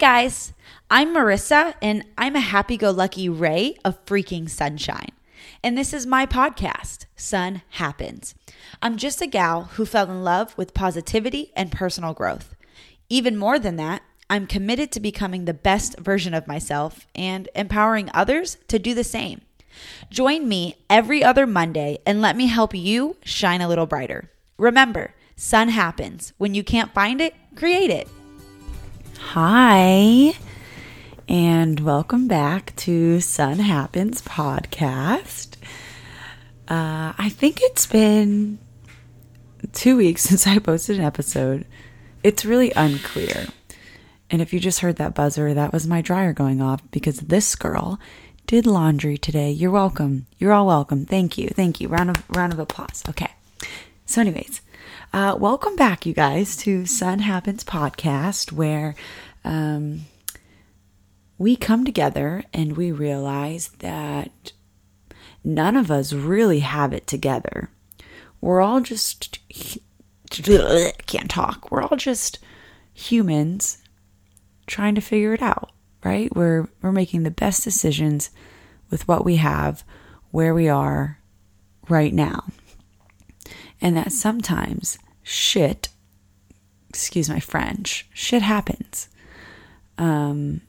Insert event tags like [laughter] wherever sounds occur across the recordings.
guys, I'm Marissa, and I'm a happy go lucky ray of freaking sunshine. And this is my podcast, Sun Happens. I'm just a gal who fell in love with positivity and personal growth. Even more than that, I'm committed to becoming the best version of myself and empowering others to do the same. Join me every other Monday and let me help you shine a little brighter. Remember, sun happens. When you can't find it, create it. Hi, and welcome back to Sun Happens podcast. Uh, I think it's been two weeks [laughs] since I posted an episode. It's really unclear. And if you just heard that buzzer, that was my dryer going off because this girl did laundry today. You're welcome. You're all welcome. Thank you. Thank you. Round of round of applause. Okay. So, anyways, uh, welcome back, you guys, to Sun Happens podcast, where um, we come together and we realize that none of us really have it together. We're all just can't talk. We're all just humans trying to figure it out, right? We're we're making the best decisions with what we have, where we are right now and that sometimes shit, excuse my French, shit happens. Um,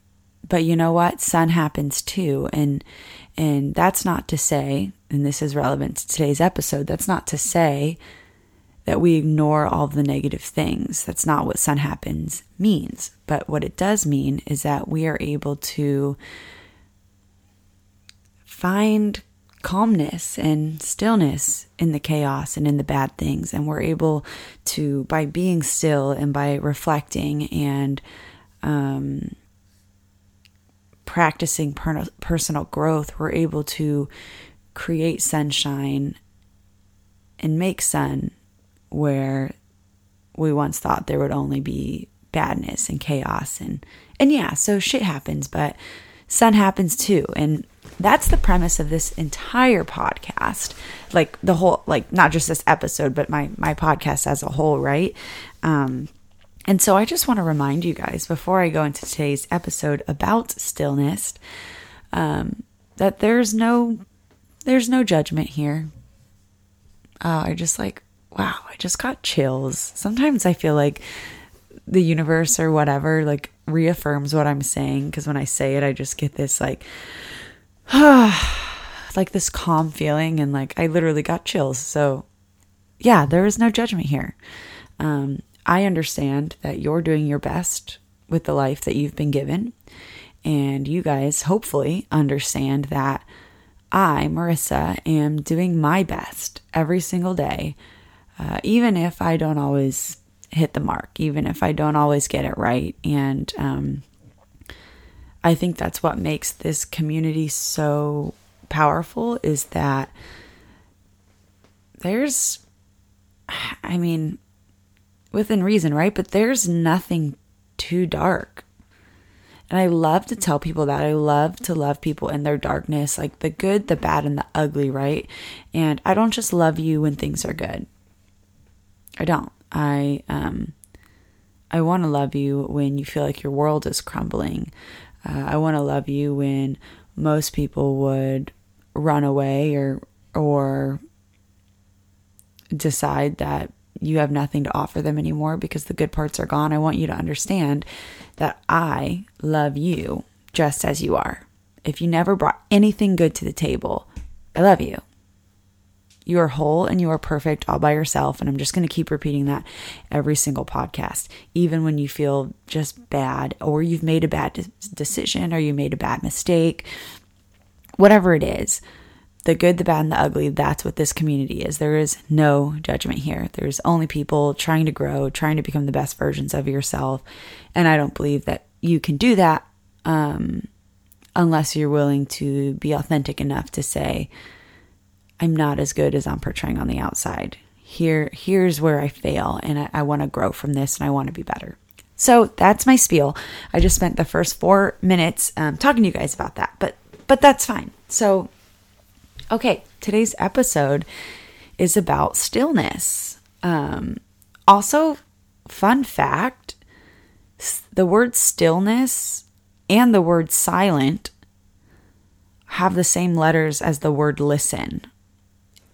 but you know what? Sun happens too, and and that's not to say, and this is relevant to today's episode. That's not to say that we ignore all the negative things. That's not what sun happens means. But what it does mean is that we are able to find calmness and stillness in the chaos and in the bad things. And we're able to, by being still and by reflecting and um, practicing per- personal growth, we're able to create sunshine and make sun where we once thought there would only be badness and chaos and and yeah so shit happens but sun happens too. And that's the premise of this entire podcast. Like the whole like not just this episode but my my podcast as a whole right? Um and so i just want to remind you guys before i go into today's episode about stillness um that there's no there's no judgment here. Uh, i just like wow i just got chills. Sometimes i feel like the universe or whatever like reaffirms what i'm saying because when i say it i just get this like [sighs] like this calm feeling and like I literally got chills. So yeah, there is no judgment here. Um, I understand that you're doing your best with the life that you've been given. And you guys hopefully understand that I, Marissa, am doing my best every single day, uh, even if I don't always hit the mark, even if I don't always get it right. And um, I think that's what makes this community so powerful is that there's, I mean, within reason, right? But there's nothing too dark. And I love to tell people that. I love to love people in their darkness, like the good, the bad, and the ugly, right? And I don't just love you when things are good. I don't. I um I want to love you when you feel like your world is crumbling. Uh, I want to love you when most people would run away or or decide that you have nothing to offer them anymore because the good parts are gone. I want you to understand that I love you just as you are. If you never brought anything good to the table, I love you. You are whole and you are perfect all by yourself. And I'm just going to keep repeating that every single podcast, even when you feel just bad or you've made a bad de- decision or you made a bad mistake, whatever it is. The good, the bad, and the ugly, that's what this community is. There is no judgment here. There's only people trying to grow, trying to become the best versions of yourself. And I don't believe that you can do that um, unless you're willing to be authentic enough to say, I'm not as good as I'm portraying on the outside. Here, here's where I fail, and I, I want to grow from this, and I want to be better. So that's my spiel. I just spent the first four minutes um, talking to you guys about that, but but that's fine. So, okay, today's episode is about stillness. Um, also, fun fact: the word stillness and the word silent have the same letters as the word listen.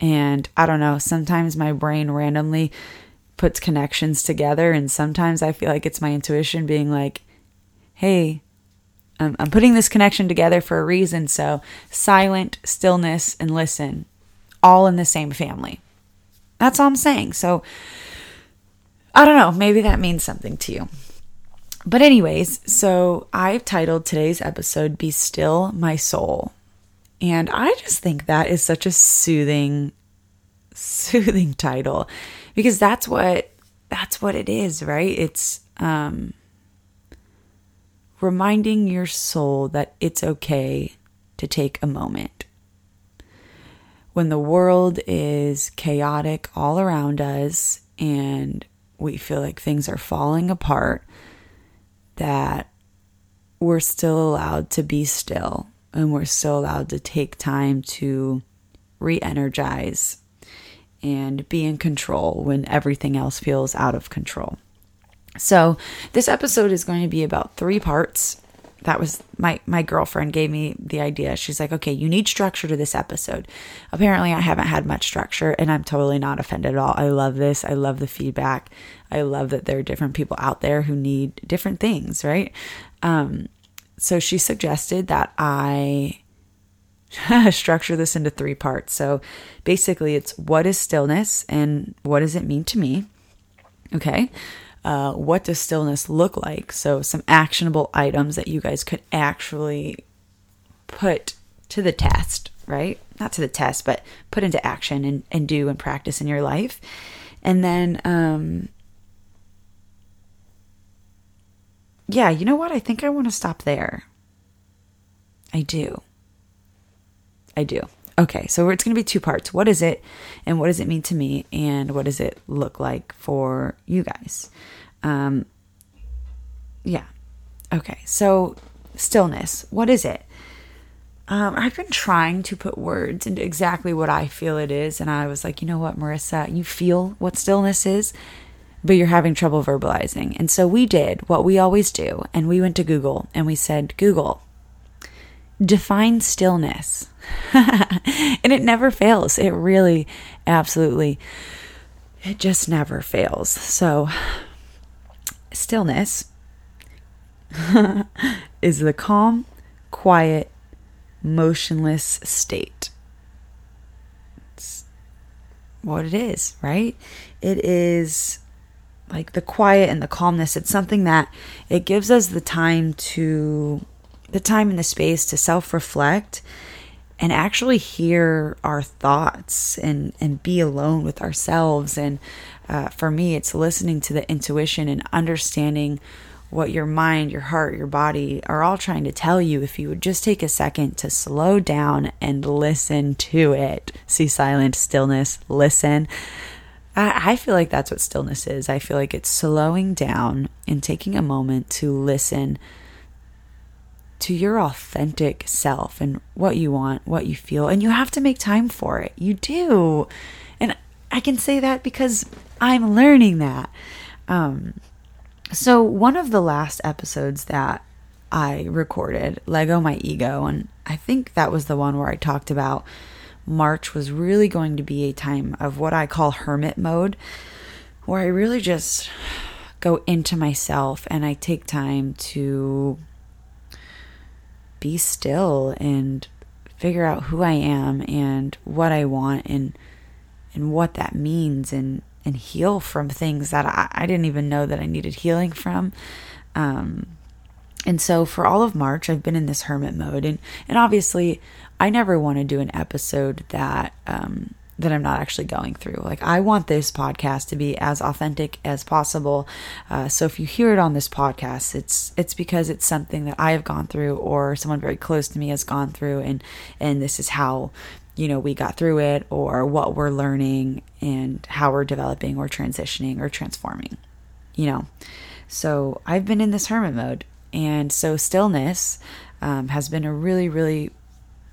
And I don't know, sometimes my brain randomly puts connections together, and sometimes I feel like it's my intuition being like, hey, I'm, I'm putting this connection together for a reason. So, silent, stillness, and listen, all in the same family. That's all I'm saying. So, I don't know, maybe that means something to you. But, anyways, so I've titled today's episode Be Still My Soul. And I just think that is such a soothing, soothing title because that's what that's what it is, right? It's um reminding your soul that it's okay to take a moment. When the world is chaotic all around us and we feel like things are falling apart, that we're still allowed to be still and we're still allowed to take time to re energize and be in control when everything else feels out of control. So, this episode is going to be about three parts. That was my my girlfriend gave me the idea. She's like, "Okay, you need structure to this episode." Apparently, I haven't had much structure, and I'm totally not offended at all. I love this. I love the feedback. I love that there are different people out there who need different things, right? Um, so she suggested that I [laughs] structure this into three parts. So basically, it's what is stillness and what does it mean to me? Okay. Uh, what does stillness look like? So, some actionable items that you guys could actually put to the test, right? Not to the test, but put into action and, and do and practice in your life. And then, um, yeah, you know what? I think I want to stop there. I do. I do. Okay, so it's going to be two parts. What is it, and what does it mean to me, and what does it look like for you guys? Um, yeah. Okay, so stillness. What is it? Um, I've been trying to put words into exactly what I feel it is, and I was like, you know what, Marissa, you feel what stillness is, but you're having trouble verbalizing. And so we did what we always do, and we went to Google and we said, Google, define stillness. [laughs] and it never fails. It really, absolutely, it just never fails. So, stillness [laughs] is the calm, quiet, motionless state. It's what it is, right? It is like the quiet and the calmness. It's something that it gives us the time to the time and the space to self-reflect and actually hear our thoughts and and be alone with ourselves. And uh, for me it's listening to the intuition and understanding what your mind your heart your body are all trying to tell you. If you would just take a second to slow down and listen to it. See silent stillness. Listen I, I feel like that's what stillness is i feel like it's slowing down and taking a moment to listen to your authentic self and what you want, what you feel, and you have to make time for it. You do. And I can say that because I'm learning that. Um, so, one of the last episodes that I recorded, Lego My Ego, and I think that was the one where I talked about March was really going to be a time of what I call hermit mode, where I really just go into myself and I take time to be still and figure out who I am and what I want and and what that means and and heal from things that I, I didn't even know that I needed healing from. Um, and so for all of March, I've been in this hermit mode, and and obviously, I never want to do an episode that um, that I'm not actually going through. Like, I want this podcast to be as authentic as possible. Uh, so if you hear it on this podcast, it's it's because it's something that I have gone through or someone very close to me has gone through, and and this is how you know we got through it, or what we're learning, and how we're developing, or transitioning, or transforming. You know, so I've been in this hermit mode, and so stillness um, has been a really really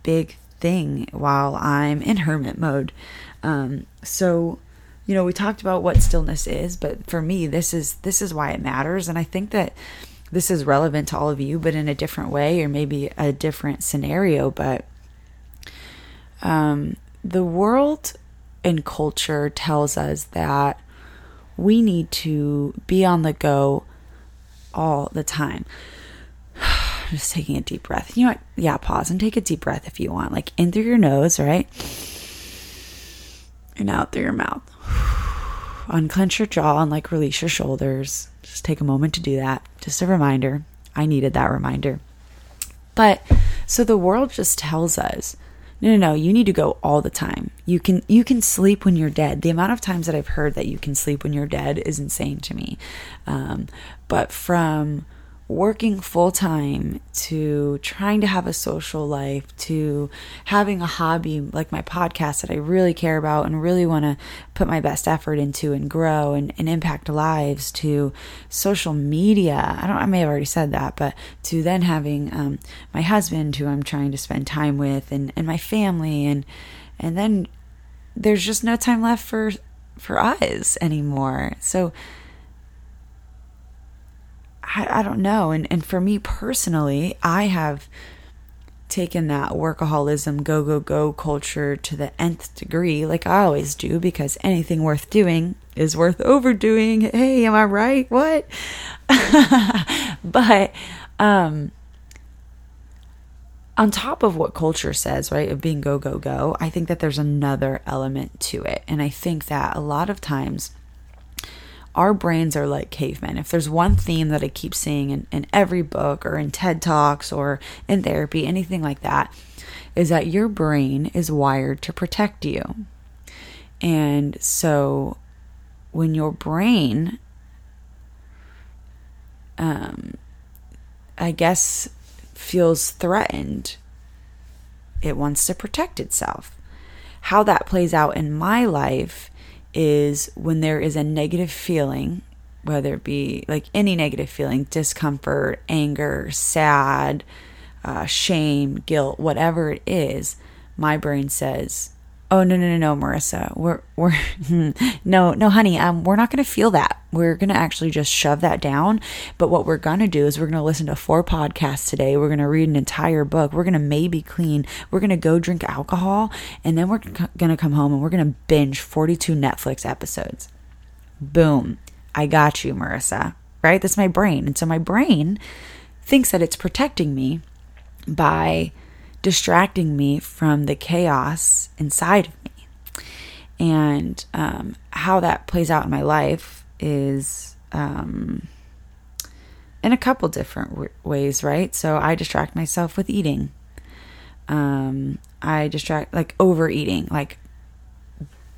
big thing while I'm in hermit mode. Um, so, you know, we talked about what stillness is, but for me, this is this is why it matters, and I think that this is relevant to all of you, but in a different way or maybe a different scenario. But um, the world and culture tells us that we need to be on the go all the time. [sighs] Just taking a deep breath. You know what? Yeah, pause and take a deep breath if you want. Like in through your nose, right? And out through your mouth. Unclench your jaw and like release your shoulders. Just take a moment to do that. Just a reminder. I needed that reminder. But so the world just tells us no no no you need to go all the time you can you can sleep when you're dead the amount of times that i've heard that you can sleep when you're dead is insane to me um, but from working full time to trying to have a social life to having a hobby like my podcast that I really care about and really want to put my best effort into and grow and, and impact lives to social media. I don't, I may have already said that, but to then having um, my husband who I'm trying to spend time with and, and my family and, and then there's just no time left for, for us anymore. So, I, I don't know. And, and for me personally, I have taken that workaholism, go, go, go culture to the nth degree, like I always do, because anything worth doing is worth overdoing. Hey, am I right? What? [laughs] but, um, on top of what culture says, right, of being go, go, go, I think that there's another element to it. And I think that a lot of times, our brains are like cavemen. If there's one theme that I keep seeing in, in every book or in TED Talks or in therapy, anything like that, is that your brain is wired to protect you. And so when your brain, um, I guess, feels threatened, it wants to protect itself. How that plays out in my life is when there is a negative feeling, whether it be like any negative feeling, discomfort, anger, sad, uh, shame, guilt, whatever it is, my brain says, "Oh no no no no, Marissa, we're we're [laughs] no no honey, um, we're not going to feel that. We're going to actually just shove that down. But what we're going to do is we're going to listen to four podcasts today. We're going to read an entire book. We're going to maybe clean. We're going to go drink alcohol, and then we're going to come home and we're going to binge 42 Netflix episodes. Boom, I got you, Marissa. Right? That's my brain, and so my brain thinks that it's protecting me by distracting me from the chaos inside of me. And um, how that plays out in my life is um, in a couple different w- ways, right? So I distract myself with eating. Um, I distract, like overeating, like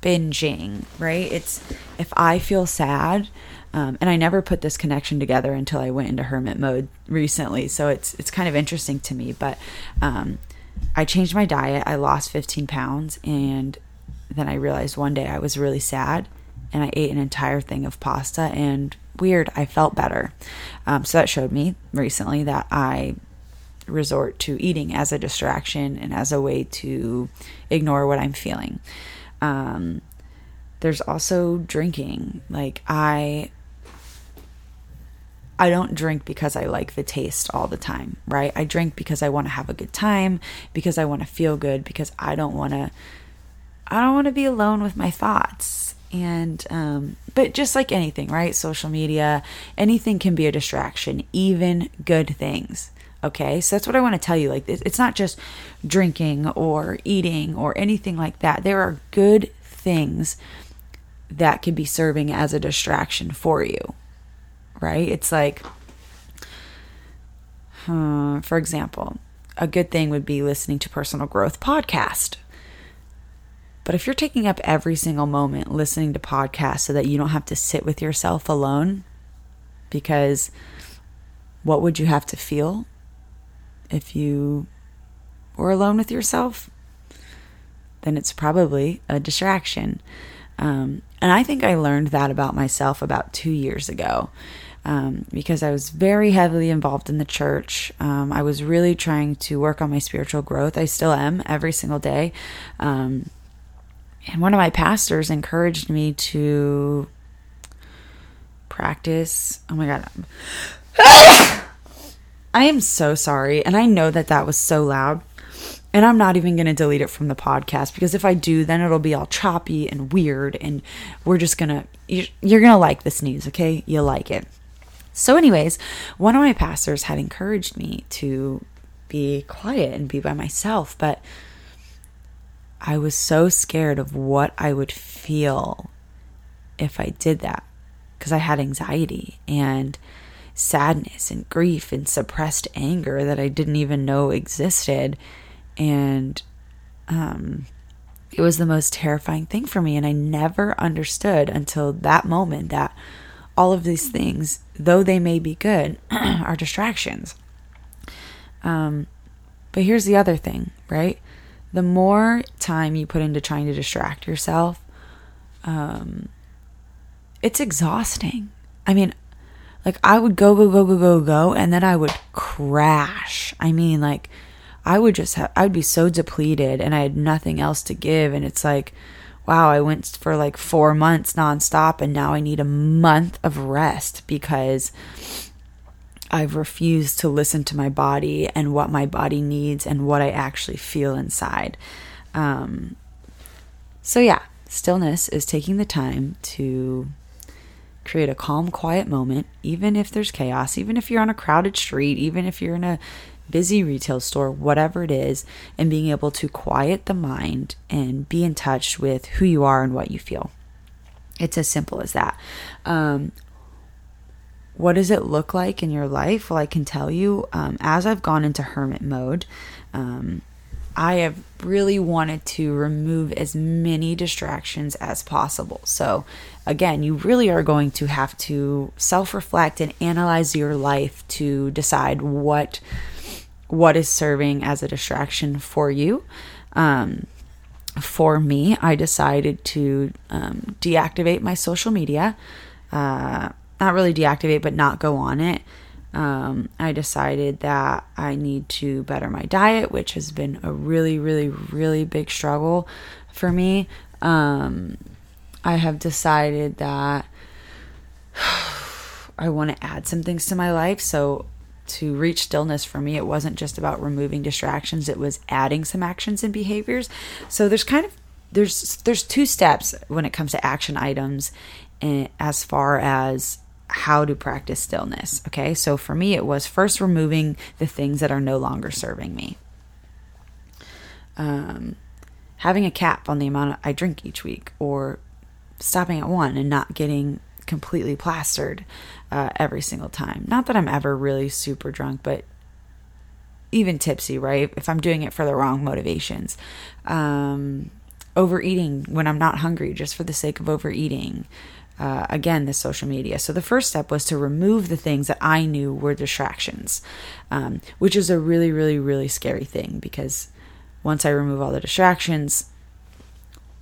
binging, right? It's if I feel sad, um, and I never put this connection together until I went into hermit mode recently. So it's it's kind of interesting to me. But um, I changed my diet. I lost 15 pounds, and then I realized one day I was really sad, and I ate an entire thing of pasta. And weird, I felt better. Um, so that showed me recently that I resort to eating as a distraction and as a way to ignore what I'm feeling. Um, there's also drinking. Like I I don't drink because I like the taste all the time, right? I drink because I want to have a good time, because I want to feel good, because I don't want to I don't want to be alone with my thoughts. And um but just like anything, right? Social media, anything can be a distraction, even good things. Okay? So that's what I want to tell you like it's not just drinking or eating or anything like that. There are good things that could be serving as a distraction for you right? It's like, uh, for example, a good thing would be listening to personal growth podcast. But if you're taking up every single moment listening to podcasts so that you don't have to sit with yourself alone, because what would you have to feel if you were alone with yourself? Then it's probably a distraction. Um, and I think I learned that about myself about two years ago um, because I was very heavily involved in the church. Um, I was really trying to work on my spiritual growth. I still am every single day. Um, and one of my pastors encouraged me to practice. Oh my God. I am so sorry. And I know that that was so loud. And I'm not even going to delete it from the podcast because if I do, then it'll be all choppy and weird. And we're just going to, you're going to like this news, okay? You'll like it. So, anyways, one of my pastors had encouraged me to be quiet and be by myself, but I was so scared of what I would feel if I did that because I had anxiety and sadness and grief and suppressed anger that I didn't even know existed. And um, it was the most terrifying thing for me. And I never understood until that moment that all of these things, though they may be good, [clears throat] are distractions. Um, but here's the other thing, right? The more time you put into trying to distract yourself, um, it's exhausting. I mean, like I would go, go, go, go, go, go, and then I would crash. I mean, like I would just have, I would be so depleted and I had nothing else to give. And it's like, wow, I went for like four months nonstop and now I need a month of rest because I've refused to listen to my body and what my body needs and what I actually feel inside. Um, so, yeah, stillness is taking the time to create a calm, quiet moment, even if there's chaos, even if you're on a crowded street, even if you're in a busy retail store, whatever it is, and being able to quiet the mind and be in touch with who you are and what you feel. It's as simple as that. Um, what does it look like in your life? Well, I can tell you, um, as I've gone into hermit mode, um, I have really wanted to remove as many distractions as possible. So, again, you really are going to have to self-reflect and analyze your life to decide what what is serving as a distraction for you. Um, for me, I decided to um, deactivate my social media. Uh, not really deactivate, but not go on it um, I decided that I need to better my diet, which has been a really, really, really big struggle for me. Um, I have decided that [sighs] I want to add some things to my life. So, to reach stillness for me, it wasn't just about removing distractions, it was adding some actions and behaviors. So, there's kind of there's there's two steps when it comes to action items eh, as far as how to practice stillness. Okay, so for me, it was first removing the things that are no longer serving me. Um, having a cap on the amount I drink each week, or stopping at one and not getting completely plastered uh, every single time. Not that I'm ever really super drunk, but even tipsy, right? If I'm doing it for the wrong motivations. Um, overeating when I'm not hungry just for the sake of overeating uh, again, the social media. So the first step was to remove the things that I knew were distractions, um, which is a really, really, really scary thing because once I remove all the distractions,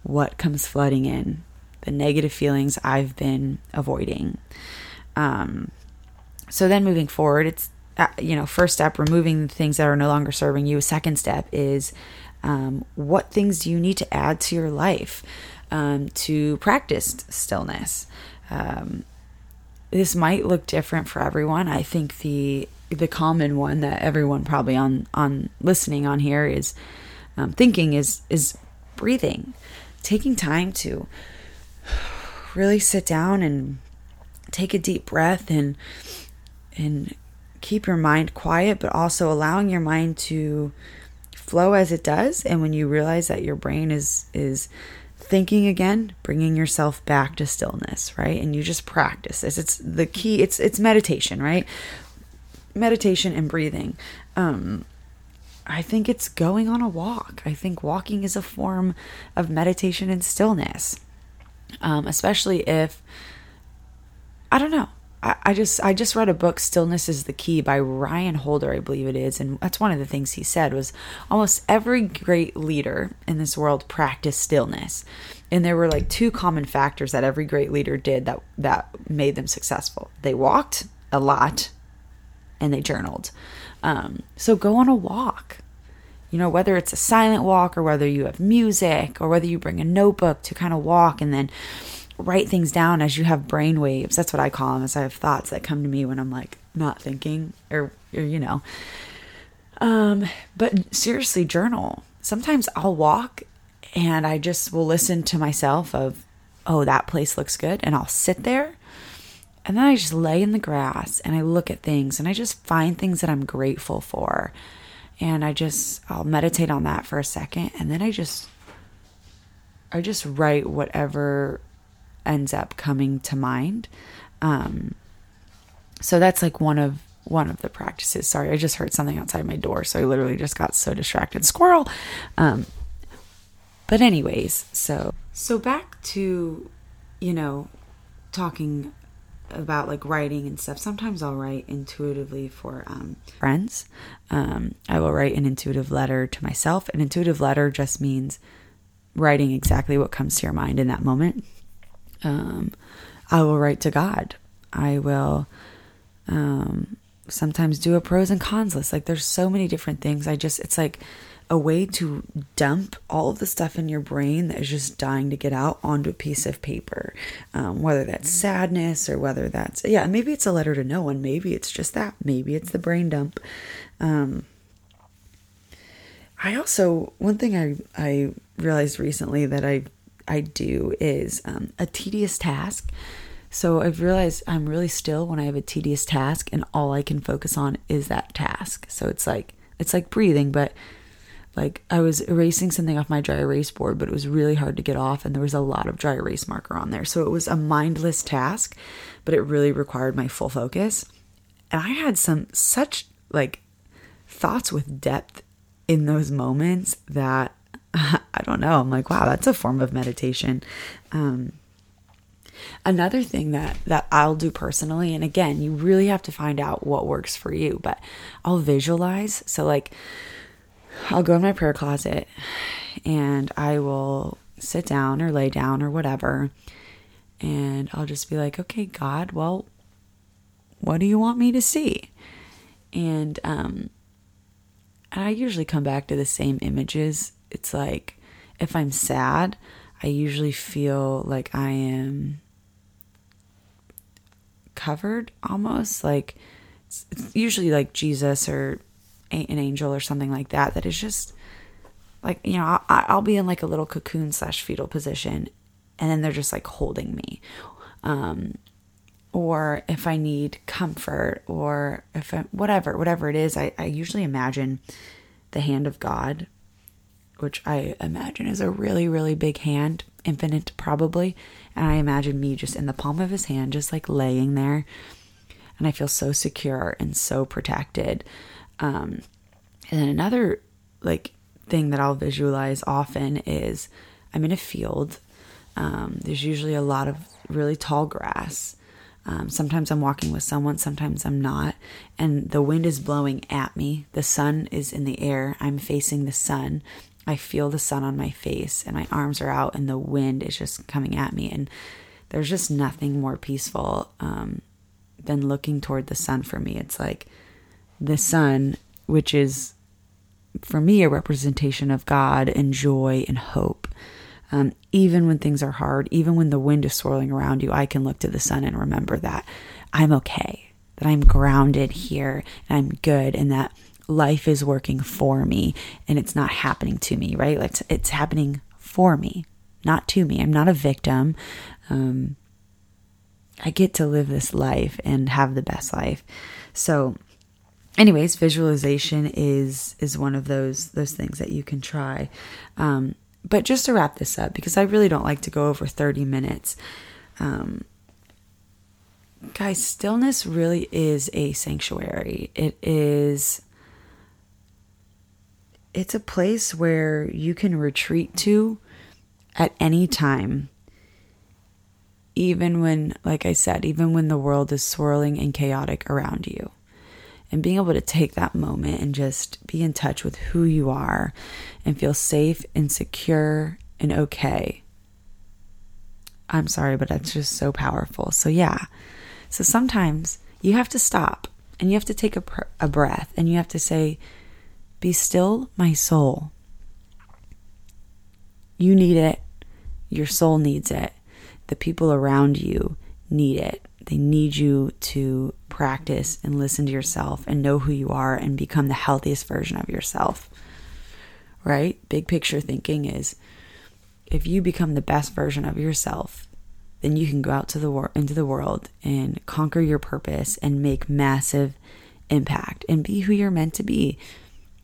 what comes flooding in? The negative feelings I've been avoiding. Um, so then moving forward, it's uh, you know, first step, removing the things that are no longer serving you. Second step is um, what things do you need to add to your life? um, to practice stillness. Um, this might look different for everyone. I think the the common one that everyone probably on on listening on here is um, thinking is is breathing, taking time to really sit down and take a deep breath and and keep your mind quiet, but also allowing your mind to flow as it does. And when you realize that your brain is is thinking again bringing yourself back to stillness right? And you just practice this. It's the key. It's it's meditation right? Meditation and breathing. Um i think it's going on a walk. I think walking is a form of meditation and stillness um especially if i don't know I, just I just read a book, Stillness is the Key by Ryan Holder, I believe it is, and that's one of the things he said was almost every great leader in this world practiced stillness. And there were like two common factors that every great leader did that that made them successful. They walked a lot and they journaled. Um, so go on a walk. You know, whether it's a silent walk or whether you have music or whether you bring a notebook to kind of walk and then write things down as you have brain waves. That's what I call them, as I have thoughts that come to me when I'm like not thinking or, or you know. Um, but seriously, journal. Sometimes I'll walk and I just will listen to myself of, oh, that place looks good. And I'll sit there and then I just lay in the grass and I look at things and I just find things that I'm grateful for. And I just, I'll meditate on that for a second. And then I just, I just write whatever ends up coming to mind. Um, so that's like one of one of the practices. Sorry, I just heard something outside my door, so I literally just got so distracted. Squirrel. Um, but anyways, so so back to you know talking about like writing and stuff. Sometimes I'll write intuitively for um, friends. Um, I will write an intuitive letter to myself. An intuitive letter just means writing exactly what comes to your mind in that moment. Um, I will write to God. I will um, sometimes do a pros and cons list. Like there's so many different things. I just, it's like, a way to dump all of the stuff in your brain that is just dying to get out onto a piece of paper. Um, whether that's sadness or whether that's, yeah, maybe it's a letter to no one. Maybe it's just that. Maybe it's the brain dump. Um, I also, one thing I, I realized recently that I, I do is um, a tedious task. So I've realized I'm really still when I have a tedious task and all I can focus on is that task. So it's like, it's like breathing, but like I was erasing something off my dry erase board, but it was really hard to get off, and there was a lot of dry erase marker on there. So it was a mindless task, but it really required my full focus. And I had some such like thoughts with depth in those moments that [laughs] I don't know. I'm like, wow, that's a form of meditation. Um, another thing that that I'll do personally, and again, you really have to find out what works for you, but I'll visualize. So like I'll go in my prayer closet and I will sit down or lay down or whatever. And I'll just be like, okay, God, well, what do you want me to see? And um, I usually come back to the same images. It's like if I'm sad, I usually feel like I am covered almost like it's usually like Jesus or an angel or something like that that is just like you know I'll, I'll be in like a little cocoon slash fetal position and then they're just like holding me. Um or if i need comfort or if I, whatever whatever it is I, I usually imagine the hand of god which i imagine is a really really big hand infinite probably. And i imagine me just in the palm of his hand just like laying there. And i feel so secure and so protected um, and then another like thing that I'll visualize often is I'm in a field. Um, there's usually a lot of really tall grass. Um, sometimes I'm walking with someone, sometimes I'm not. And the wind is blowing at me. The sun is in the air. I'm facing the sun. I feel the sun on my face, and my arms are out, and the wind is just coming at me. And there's just nothing more peaceful um, than looking toward the sun for me. It's like the sun, which is for me a representation of God and joy and hope. Um, even when things are hard, even when the wind is swirling around you, I can look to the sun and remember that I'm okay, that I'm grounded here and I'm good, and that life is working for me and it's not happening to me, right? It's, it's happening for me, not to me. I'm not a victim. Um, I get to live this life and have the best life. So, anyways, visualization is is one of those those things that you can try. Um, but just to wrap this up, because I really don't like to go over thirty minutes. Um, guys, stillness really is a sanctuary. It is. It's a place where you can retreat to at any time even when, like I said, even when the world is swirling and chaotic around you and being able to take that moment and just be in touch with who you are and feel safe and secure and okay. I'm sorry, but that's just so powerful. So, yeah. So sometimes you have to stop and you have to take a, a breath and you have to say, Be still, my soul. You need it. Your soul needs it. The people around you need it. They need you to practice and listen to yourself and know who you are and become the healthiest version of yourself. Right? Big picture thinking is if you become the best version of yourself, then you can go out to the wor- into the world and conquer your purpose and make massive impact and be who you're meant to be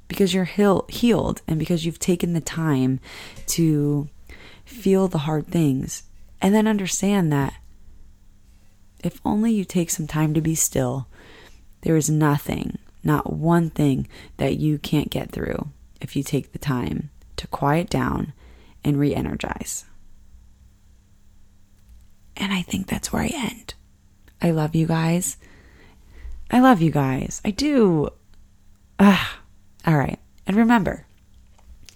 because you're heal- healed and because you've taken the time to feel the hard things and then understand that if only you take some time to be still, there is nothing, not one thing that you can't get through if you take the time to quiet down and re energize. And I think that's where I end. I love you guys. I love you guys. I do. Ah, all right. And remember,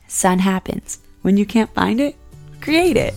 sun happens. When you can't find it, create it.